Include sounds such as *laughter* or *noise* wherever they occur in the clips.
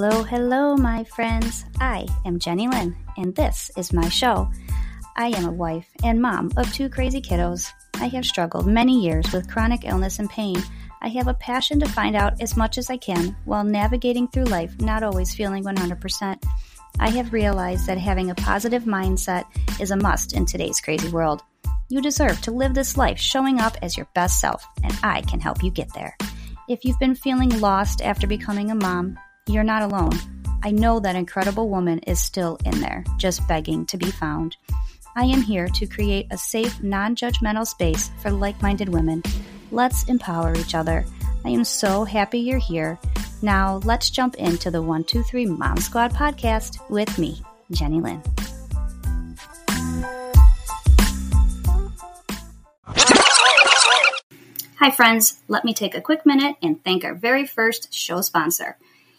Hello, hello, my friends. I am Jenny Lynn, and this is my show. I am a wife and mom of two crazy kiddos. I have struggled many years with chronic illness and pain. I have a passion to find out as much as I can while navigating through life, not always feeling 100%. I have realized that having a positive mindset is a must in today's crazy world. You deserve to live this life showing up as your best self, and I can help you get there. If you've been feeling lost after becoming a mom, you're not alone. I know that incredible woman is still in there, just begging to be found. I am here to create a safe, non judgmental space for like minded women. Let's empower each other. I am so happy you're here. Now, let's jump into the 123 Mom Squad podcast with me, Jenny Lynn. Hi, friends. Let me take a quick minute and thank our very first show sponsor.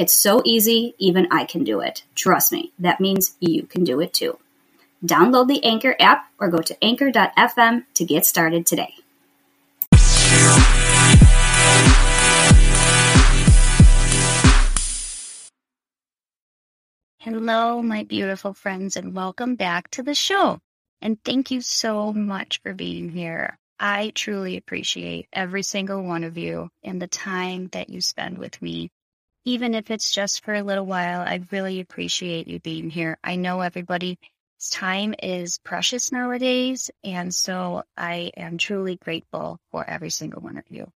It's so easy, even I can do it. Trust me, that means you can do it too. Download the Anchor app or go to anchor.fm to get started today. Hello, my beautiful friends, and welcome back to the show. And thank you so much for being here. I truly appreciate every single one of you and the time that you spend with me. Even if it's just for a little while, I really appreciate you being here. I know everybody's time is precious nowadays, and so I am truly grateful for every single one of you.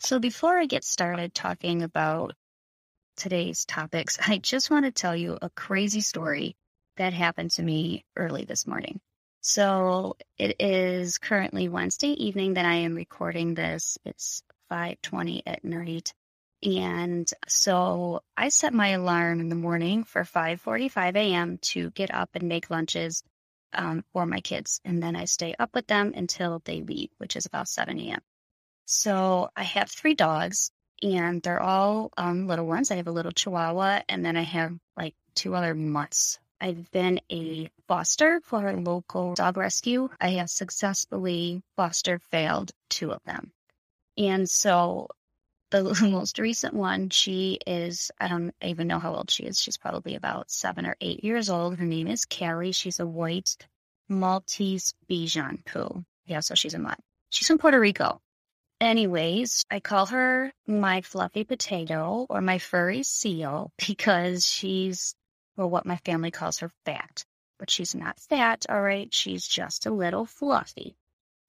So before I get started talking about today's topics, I just want to tell you a crazy story that happened to me early this morning. So it is currently Wednesday evening that I am recording this. It's 5:20 at night. And so I set my alarm in the morning for 5:45 a.m. to get up and make lunches um, for my kids, and then I stay up with them until they leave, which is about 7 a.m. So I have three dogs, and they're all um, little ones. I have a little Chihuahua, and then I have like two other mutts I've been a foster for a local dog rescue. I have successfully foster failed two of them. And so *laughs* the most recent one, she is, I don't even know how old she is. She's probably about seven or eight years old. Her name is Carrie. She's a white Maltese Bichon poo. Yeah, so she's a mutt. She's from Puerto Rico. Anyways, I call her my fluffy potato or my furry seal because she's or what my family calls her fat. But she's not fat, all right? She's just a little fluffy.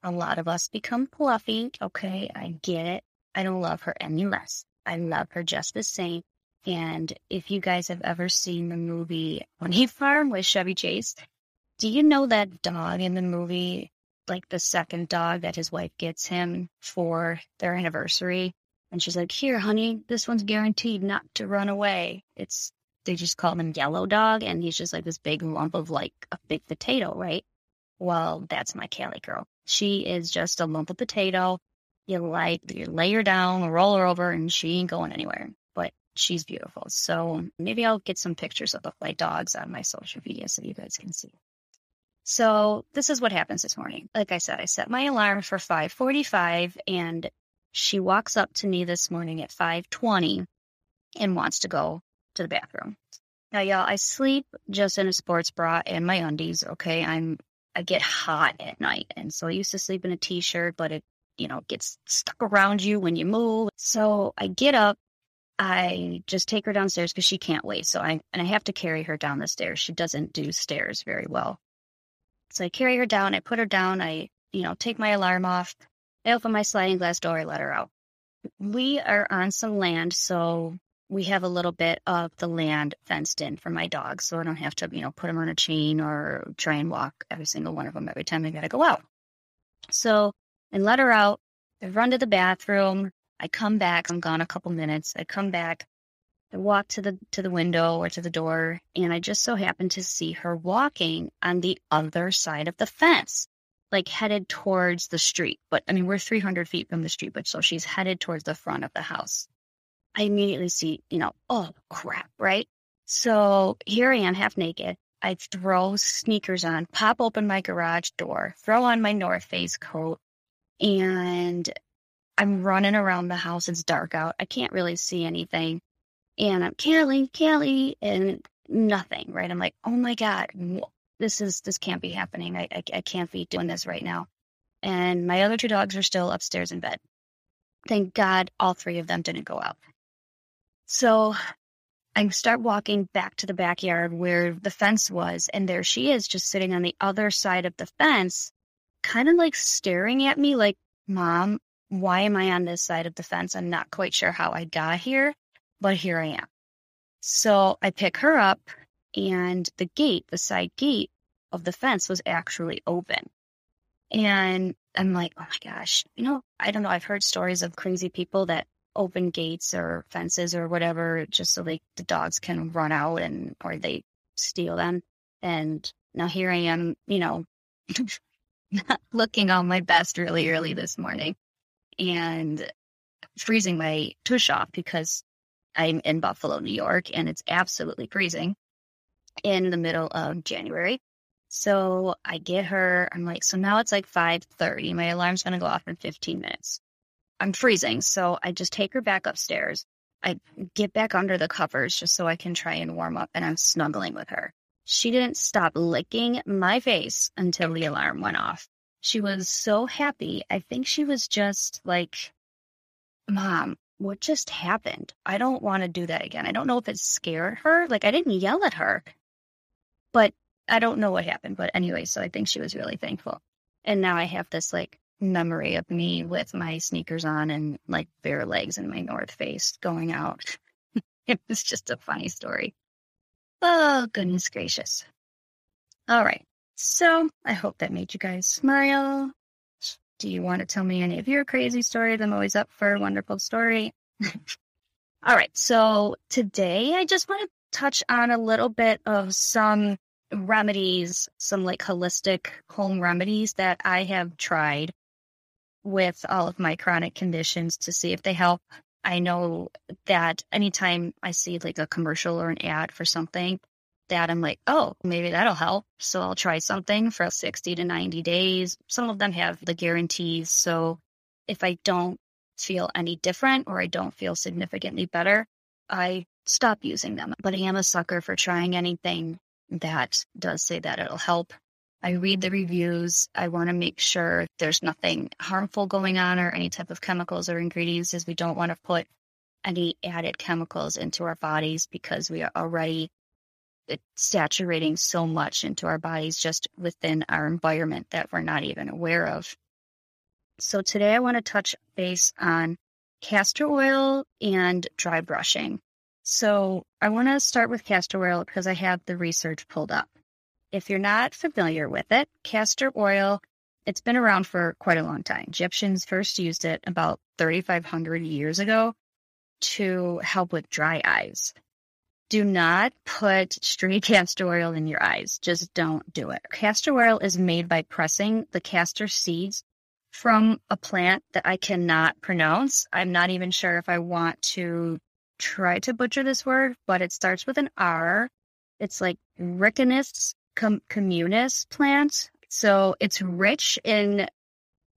A lot of us become fluffy, okay? I get it. I don't love her any less. I love her just the same. And if you guys have ever seen the movie Funny *laughs* Farm with Chevy Chase, do you know that dog in the movie, like the second dog that his wife gets him for their anniversary? And she's like, Here, honey, this one's guaranteed not to run away. It's they just call him Yellow Dog, and he's just like this big lump of like a big potato, right? Well, that's my Callie girl. She is just a lump of potato. You like you lay her down, roll her over, and she ain't going anywhere. But she's beautiful. So maybe I'll get some pictures of the my dogs on my social media so you guys can see. So this is what happens this morning. Like I said, I set my alarm for 5:45, and she walks up to me this morning at 5:20 and wants to go to the bathroom. Now, y'all, I sleep just in a sports bra and my undies. Okay, I'm I get hot at night, and so I used to sleep in a t-shirt, but it you know gets stuck around you when you move. So I get up. I just take her downstairs because she can't wait. So I and I have to carry her down the stairs. She doesn't do stairs very well. So I carry her down. I put her down. I you know take my alarm off. I open my sliding glass door. I let her out. We are on some land, so we have a little bit of the land fenced in for my dogs, so I don't have to, you know, put them on a chain or try and walk every single one of them every time I gotta go out. So I let her out. I run to the bathroom. I come back. I'm gone a couple minutes. I come back. I walk to the to the window or to the door, and I just so happen to see her walking on the other side of the fence, like headed towards the street. But I mean, we're 300 feet from the street, but so she's headed towards the front of the house. I immediately see, you know, oh crap, right? So here I am, half naked. I throw sneakers on, pop open my garage door, throw on my North Face coat, and I'm running around the house. It's dark out. I can't really see anything. And I'm Kelly, Kelly, and nothing, right? I'm like, oh my God, this is, this can't be happening. I, I, I can't be doing this right now. And my other two dogs are still upstairs in bed. Thank God all three of them didn't go out. So I start walking back to the backyard where the fence was, and there she is just sitting on the other side of the fence, kind of like staring at me, like, Mom, why am I on this side of the fence? I'm not quite sure how I got here, but here I am. So I pick her up, and the gate, the side gate of the fence was actually open. And I'm like, oh my gosh, you know, I don't know. I've heard stories of crazy people that open gates or fences or whatever just so like the dogs can run out and or they steal them. And now here I am, you know, *laughs* *laughs* looking all my best really early this morning and freezing my tush off because I'm in Buffalo, New York, and it's absolutely freezing in the middle of January. So I get her. I'm like, so now it's like 5:30. My alarm's gonna go off in 15 minutes. I'm freezing, so I just take her back upstairs. I get back under the covers just so I can try and warm up, and I'm snuggling with her. She didn't stop licking my face until the alarm went off. She was so happy. I think she was just like, Mom, what just happened? I don't want to do that again. I don't know if it scared her. Like, I didn't yell at her, but I don't know what happened. But anyway, so I think she was really thankful. And now I have this like memory of me with my sneakers on and like bare legs and my North Face going out. *laughs* it was just a funny story. Oh, goodness gracious. All right. So I hope that made you guys smile. Do you want to tell me any of your crazy stories? I'm always up for a wonderful story. *laughs* All right. So today I just want to touch on a little bit of some remedies, some like holistic home remedies that I have tried with all of my chronic conditions to see if they help. I know that anytime I see like a commercial or an ad for something, that I'm like, oh, maybe that'll help. So I'll try something for 60 to 90 days. Some of them have the guarantees. So if I don't feel any different or I don't feel significantly better, I stop using them. But I am a sucker for trying anything that does say that it'll help. I read the reviews. I want to make sure there's nothing harmful going on or any type of chemicals or ingredients, as we don't want to put any added chemicals into our bodies because we are already uh, saturating so much into our bodies just within our environment that we're not even aware of. So today I want to touch base on castor oil and dry brushing. So I want to start with castor oil because I have the research pulled up. If you're not familiar with it, castor oil, it's been around for quite a long time. Egyptians first used it about 3,500 years ago to help with dry eyes do not put straight *laughs* castor oil in your eyes. Just don't do it. Castor oil is made by pressing the castor seeds from a plant that I cannot pronounce. I'm not even sure if I want to try to butcher this word, but it starts with an R. It's like Ricinus com- communis plant. So it's rich in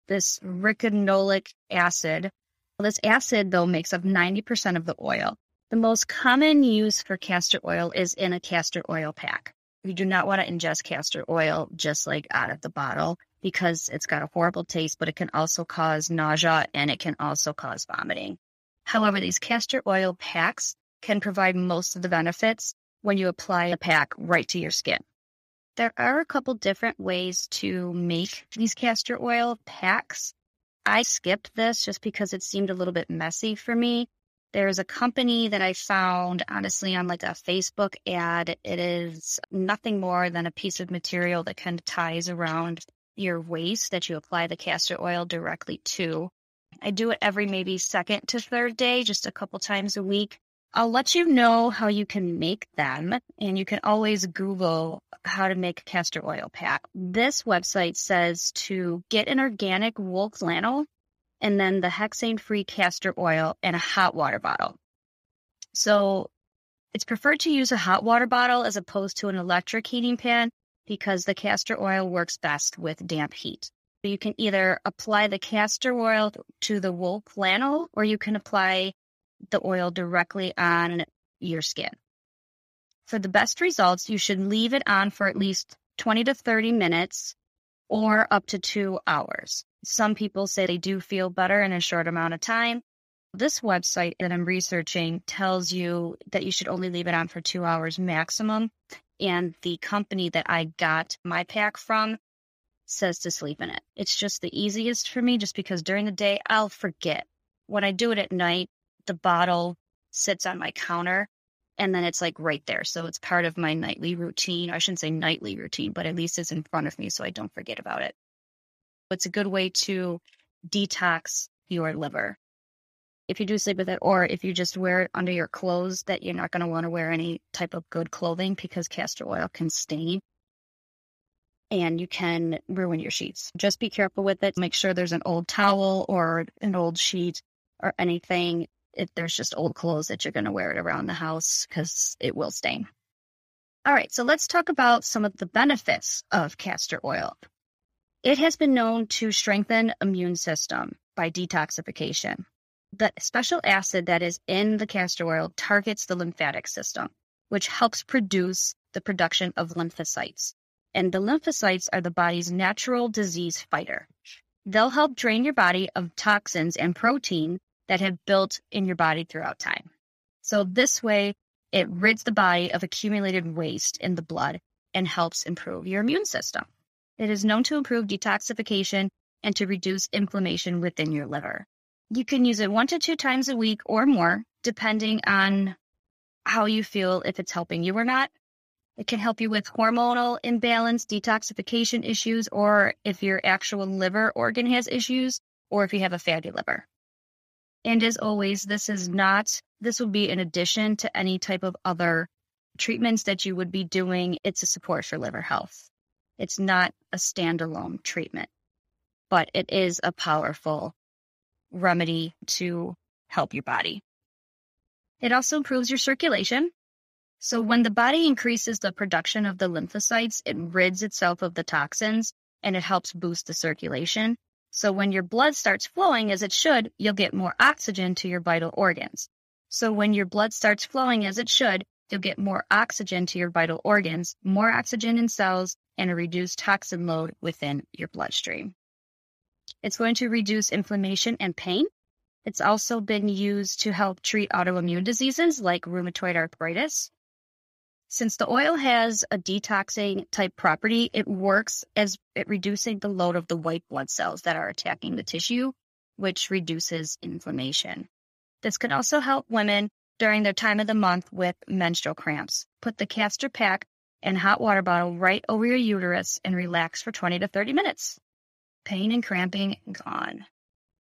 this ricinoleic acid. This acid, though, makes up 90% of the oil. The most common use for castor oil is in a castor oil pack. You do not want to ingest castor oil just like out of the bottle because it's got a horrible taste, but it can also cause nausea and it can also cause vomiting. However, these castor oil packs can provide most of the benefits when you apply a pack right to your skin. There are a couple different ways to make these castor oil packs. I skipped this just because it seemed a little bit messy for me. There's a company that I found honestly on like a Facebook ad. It is nothing more than a piece of material that kind of ties around your waist that you apply the castor oil directly to. I do it every maybe second to third day, just a couple times a week. I'll let you know how you can make them, and you can always Google how to make a castor oil pack. This website says to get an organic wool flannel and then the hexane free castor oil in a hot water bottle. So it's preferred to use a hot water bottle as opposed to an electric heating pan because the castor oil works best with damp heat. You can either apply the castor oil to the wool flannel or you can apply the oil directly on your skin. For the best results, you should leave it on for at least 20 to 30 minutes or up to two hours. Some people say they do feel better in a short amount of time. This website that I'm researching tells you that you should only leave it on for two hours maximum. And the company that I got my pack from says to sleep in it. It's just the easiest for me just because during the day I'll forget. When I do it at night, the bottle sits on my counter and then it's like right there. So it's part of my nightly routine. I shouldn't say nightly routine, but at least it's in front of me so I don't forget about it. It's a good way to detox your liver. If you do sleep with it, or if you just wear it under your clothes, that you're not going to want to wear any type of good clothing because castor oil can stain and you can ruin your sheets. Just be careful with it. Make sure there's an old towel or an old sheet or anything if there's just old clothes that you're going to wear it around the house because it will stain. All right, so let's talk about some of the benefits of castor oil. It has been known to strengthen immune system by detoxification. The special acid that is in the castor oil targets the lymphatic system, which helps produce the production of lymphocytes. And the lymphocytes are the body's natural disease fighter. They'll help drain your body of toxins and protein that have built in your body throughout time. So this way, it rids the body of accumulated waste in the blood and helps improve your immune system. It is known to improve detoxification and to reduce inflammation within your liver. You can use it one to two times a week or more, depending on how you feel, if it's helping you or not. It can help you with hormonal imbalance, detoxification issues, or if your actual liver organ has issues, or if you have a fatty liver. And as always, this is not, this will be in addition to any type of other treatments that you would be doing. It's a support for liver health. It's not a standalone treatment, but it is a powerful remedy to help your body. It also improves your circulation. So when the body increases the production of the lymphocytes, it rids itself of the toxins and it helps boost the circulation. So when your blood starts flowing as it should, you'll get more oxygen to your vital organs. So when your blood starts flowing as it should, you'll get more oxygen to your vital organs, more oxygen in cells, and a reduced toxin load within your bloodstream. It's going to reduce inflammation and pain. It's also been used to help treat autoimmune diseases like rheumatoid arthritis, since the oil has a detoxing type property, it works as it reducing the load of the white blood cells that are attacking the tissue, which reduces inflammation. This can also help women during their time of the month with menstrual cramps. Put the castor pack and hot water bottle right over your uterus and relax for 20 to 30 minutes. Pain and cramping gone.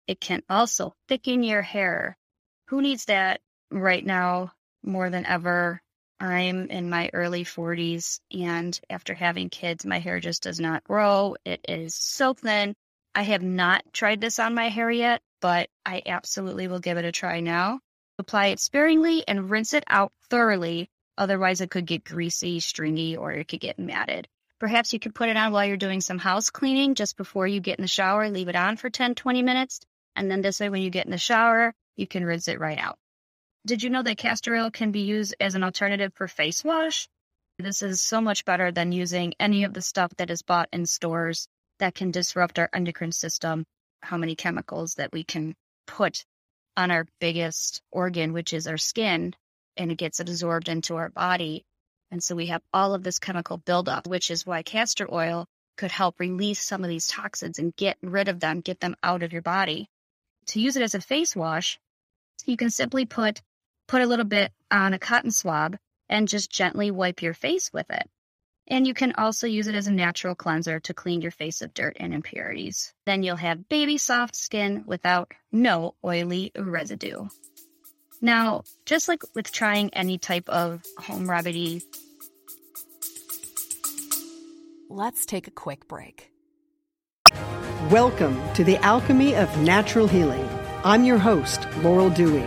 It can also thicken your hair. Who needs that right now more than ever? I'm in my early 40s, and after having kids, my hair just does not grow. It is so thin. I have not tried this on my hair yet, but I absolutely will give it a try now. Apply it sparingly and rinse it out thoroughly. Otherwise, it could get greasy, stringy, or it could get matted. Perhaps you could put it on while you're doing some house cleaning just before you get in the shower. Leave it on for 10, 20 minutes. And then this way, when you get in the shower, you can rinse it right out. Did you know that castor oil can be used as an alternative for face wash? This is so much better than using any of the stuff that is bought in stores that can disrupt our endocrine system. How many chemicals that we can put on our biggest organ, which is our skin, and it gets absorbed into our body. And so we have all of this chemical buildup, which is why castor oil could help release some of these toxins and get rid of them, get them out of your body. To use it as a face wash, you can simply put Put a little bit on a cotton swab and just gently wipe your face with it. And you can also use it as a natural cleanser to clean your face of dirt and impurities. Then you'll have baby soft skin without no oily residue. Now, just like with trying any type of home remedy, let's take a quick break. Welcome to the Alchemy of Natural Healing. I'm your host, Laurel Dewey.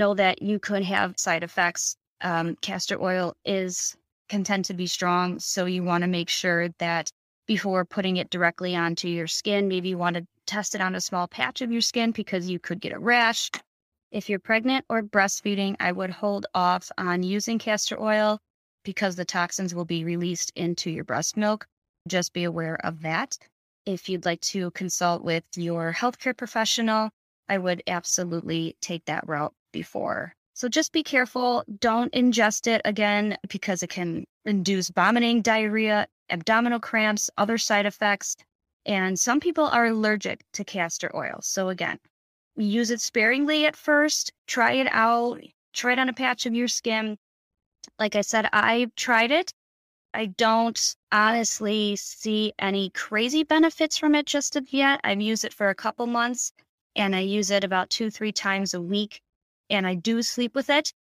Know that you could have side effects. Um, castor oil is content to be strong, so you want to make sure that before putting it directly onto your skin, maybe you want to test it on a small patch of your skin because you could get a rash. If you're pregnant or breastfeeding, I would hold off on using castor oil because the toxins will be released into your breast milk. Just be aware of that. If you'd like to consult with your healthcare professional, I would absolutely take that route before. So just be careful. Don't ingest it again because it can induce vomiting, diarrhea, abdominal cramps, other side effects. And some people are allergic to castor oil. So again, use it sparingly at first, try it out, try it on a patch of your skin. Like I said, I've tried it. I don't honestly see any crazy benefits from it just yet. I've used it for a couple months and I use it about two, three times a week and I do sleep with it,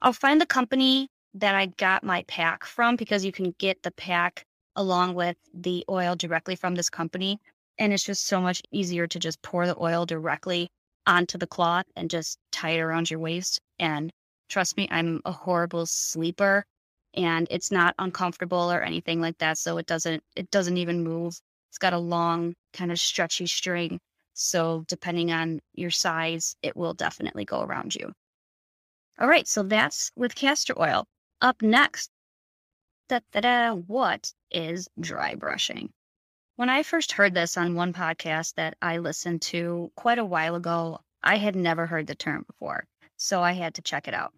I'll find the company that I got my pack from because you can get the pack along with the oil directly from this company. And it's just so much easier to just pour the oil directly onto the cloth and just tie it around your waist. And trust me, I'm a horrible sleeper and it's not uncomfortable or anything like that. So it doesn't, it doesn't even move. It's got a long kind of stretchy string so, depending on your size, it will definitely go around you. All right, so that's with castor oil. Up next, da, da, da, what is dry brushing? When I first heard this on one podcast that I listened to quite a while ago, I had never heard the term before. So I had to check it out.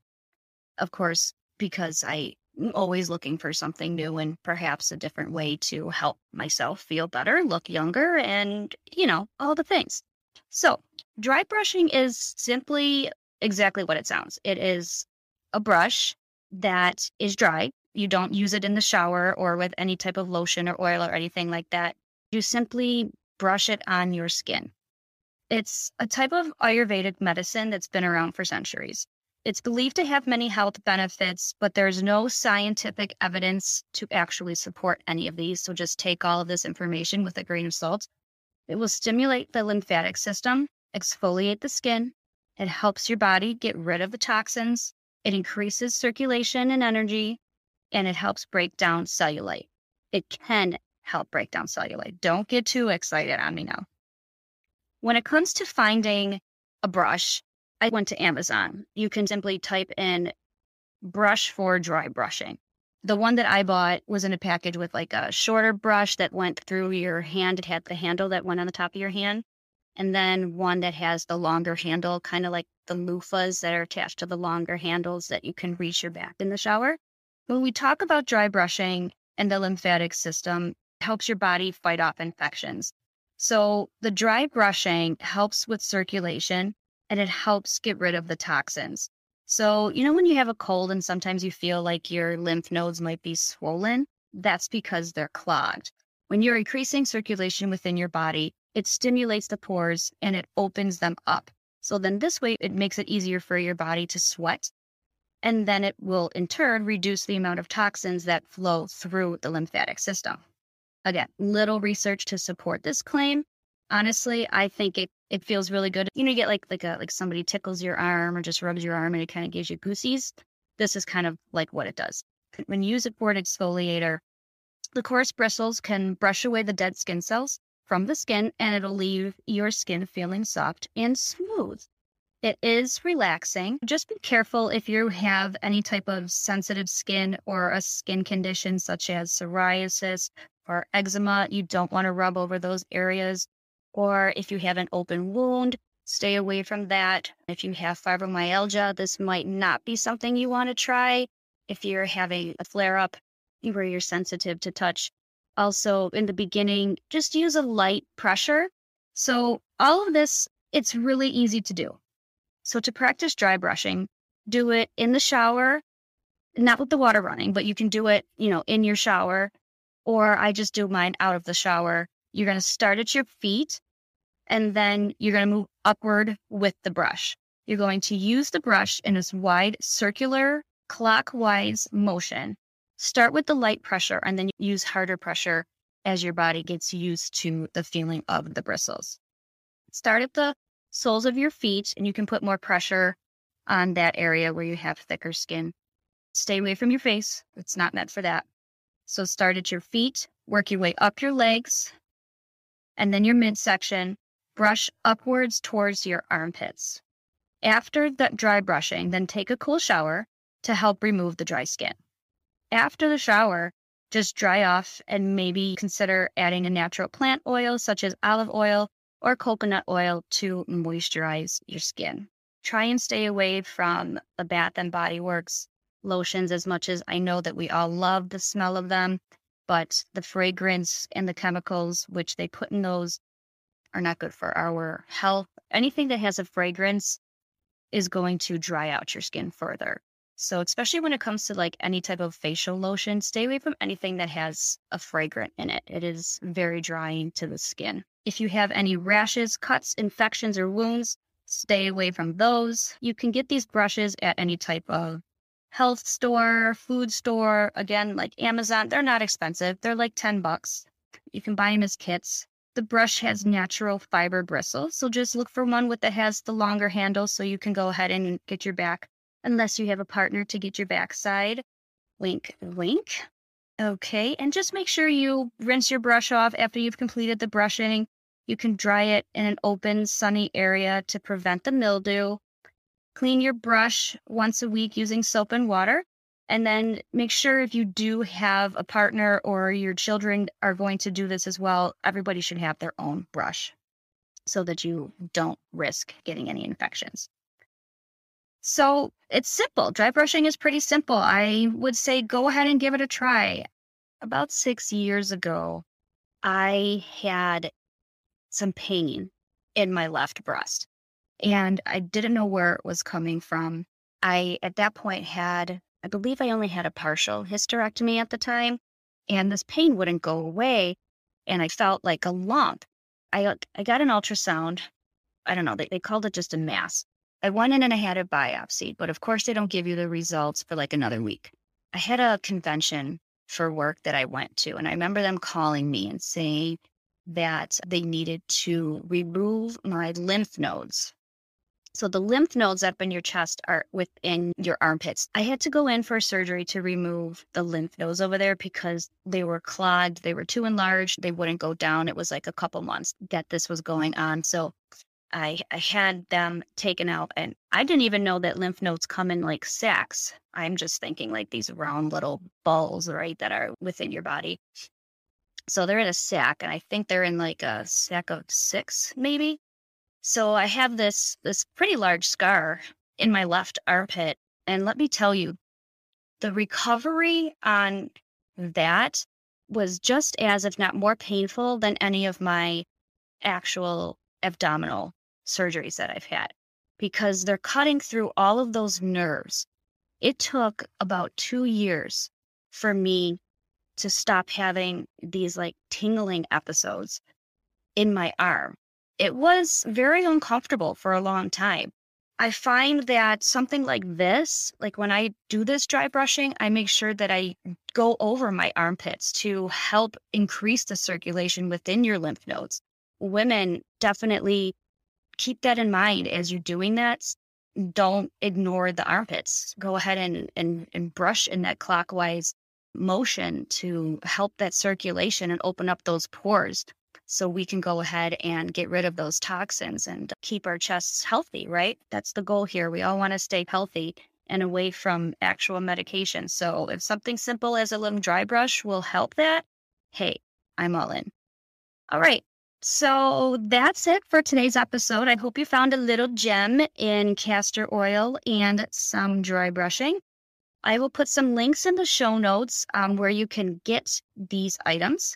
Of course, because I always looking for something new and perhaps a different way to help myself feel better, look younger, and, you know, all the things. So, dry brushing is simply exactly what it sounds it is a brush that is dry. You don't use it in the shower or with any type of lotion or oil or anything like that. You simply brush it on your skin. It's a type of Ayurvedic medicine that's been around for centuries. It's believed to have many health benefits, but there's no scientific evidence to actually support any of these. So just take all of this information with a grain of salt. It will stimulate the lymphatic system, exfoliate the skin. It helps your body get rid of the toxins. It increases circulation and energy, and it helps break down cellulite. It can help break down cellulite. Don't get too excited on me now. When it comes to finding a brush I went to Amazon. You can simply type in brush for dry brushing. The one that I bought was in a package with like a shorter brush that went through your hand. It had the handle that went on the top of your hand. And then one that has the longer handle, kind of like the loofahs that are attached to the longer handles that you can reach your back in the shower. When we talk about dry brushing and the lymphatic system, helps your body fight off infections. So the dry brushing helps with circulation and it helps get rid of the toxins. So, you know, when you have a cold and sometimes you feel like your lymph nodes might be swollen, that's because they're clogged. When you're increasing circulation within your body, it stimulates the pores and it opens them up. So then this way, it makes it easier for your body to sweat. And then it will in turn reduce the amount of toxins that flow through the lymphatic system. Again, little research to support this claim, honestly, I think it it feels really good. You know, you get like like a like somebody tickles your arm or just rubs your arm and it kind of gives you goosies. This is kind of like what it does. When you use it for an exfoliator, the coarse bristles can brush away the dead skin cells from the skin and it'll leave your skin feeling soft and smooth. It is relaxing. Just be careful if you have any type of sensitive skin or a skin condition such as psoriasis or eczema. You don't want to rub over those areas or if you have an open wound, stay away from that. If you have fibromyalgia, this might not be something you want to try. If you're having a flare up where you're sensitive to touch, also in the beginning, just use a light pressure. So, all of this, it's really easy to do. So, to practice dry brushing, do it in the shower, not with the water running, but you can do it, you know, in your shower, or I just do mine out of the shower. You're going to start at your feet and then you're going to move upward with the brush. You're going to use the brush in this wide circular clockwise motion. Start with the light pressure and then use harder pressure as your body gets used to the feeling of the bristles. Start at the soles of your feet and you can put more pressure on that area where you have thicker skin. Stay away from your face. It's not meant for that. So start at your feet, work your way up your legs, and then your midsection, brush upwards towards your armpits. After the dry brushing, then take a cool shower to help remove the dry skin. After the shower, just dry off and maybe consider adding a natural plant oil such as olive oil or coconut oil to moisturize your skin. Try and stay away from the Bath and Body Works lotions as much as I know that we all love the smell of them, but the fragrance and the chemicals which they put in those are not good for our health. Anything that has a fragrance is going to dry out your skin further. So, especially when it comes to like any type of facial lotion, stay away from anything that has a fragrant in it. It is very drying to the skin. If you have any rashes, cuts, infections, or wounds, stay away from those. You can get these brushes at any type of health store, food store, again, like Amazon. They're not expensive. They're like 10 bucks. You can buy them as kits. The brush has natural fiber bristles, so just look for one with that has the longer handle so you can go ahead and get your back, unless you have a partner to get your backside. Wink, wink. Okay, and just make sure you rinse your brush off after you've completed the brushing. You can dry it in an open, sunny area to prevent the mildew. Clean your brush once a week using soap and water. And then make sure if you do have a partner or your children are going to do this as well, everybody should have their own brush so that you don't risk getting any infections. So it's simple. Dry brushing is pretty simple. I would say go ahead and give it a try. About six years ago, I had some pain in my left breast and I didn't know where it was coming from. I, at that point, had I believe I only had a partial hysterectomy at the time, and this pain wouldn't go away. And I felt like a lump. I, I got an ultrasound. I don't know, they, they called it just a mass. I went in and I had a biopsy, but of course, they don't give you the results for like another week. I had a convention for work that I went to, and I remember them calling me and saying that they needed to remove my lymph nodes so the lymph nodes up in your chest are within your armpits. I had to go in for surgery to remove the lymph nodes over there because they were clogged. They were too enlarged. They wouldn't go down. It was like a couple months that this was going on. So I, I had them taken out and I didn't even know that lymph nodes come in like sacs. I'm just thinking like these round little balls, right, that are within your body. So they're in a sac, and I think they're in like a sac of six, maybe. So I have this this pretty large scar in my left armpit and let me tell you the recovery on that was just as if not more painful than any of my actual abdominal surgeries that I've had because they're cutting through all of those nerves. It took about 2 years for me to stop having these like tingling episodes in my arm it was very uncomfortable for a long time. I find that something like this, like when I do this dry brushing, I make sure that I go over my armpits to help increase the circulation within your lymph nodes. Women definitely keep that in mind as you're doing that. Don't ignore the armpits. Go ahead and, and, and brush in that clockwise motion to help that circulation and open up those pores so we can go ahead and get rid of those toxins and keep our chests healthy, right? That's the goal here. We all want to stay healthy and away from actual medication. So if something simple as a little dry brush will help that, hey, I'm all in. All right. So that's it for today's episode. I hope you found a little gem in castor oil and some dry brushing. I will put some links in the show notes um, where you can get these items.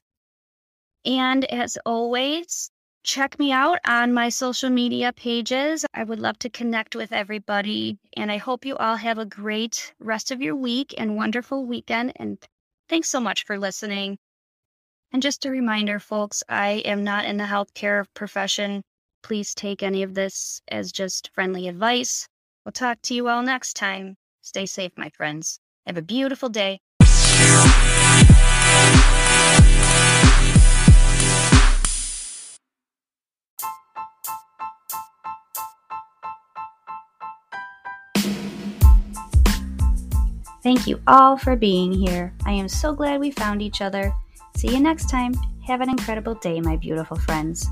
And as always, check me out on my social media pages. I would love to connect with everybody. And I hope you all have a great rest of your week and wonderful weekend. And thanks so much for listening. And just a reminder, folks, I am not in the healthcare profession. Please take any of this as just friendly advice. We'll talk to you all next time. Stay safe, my friends. Have a beautiful day. Thank you all for being here. I am so glad we found each other. See you next time. Have an incredible day, my beautiful friends.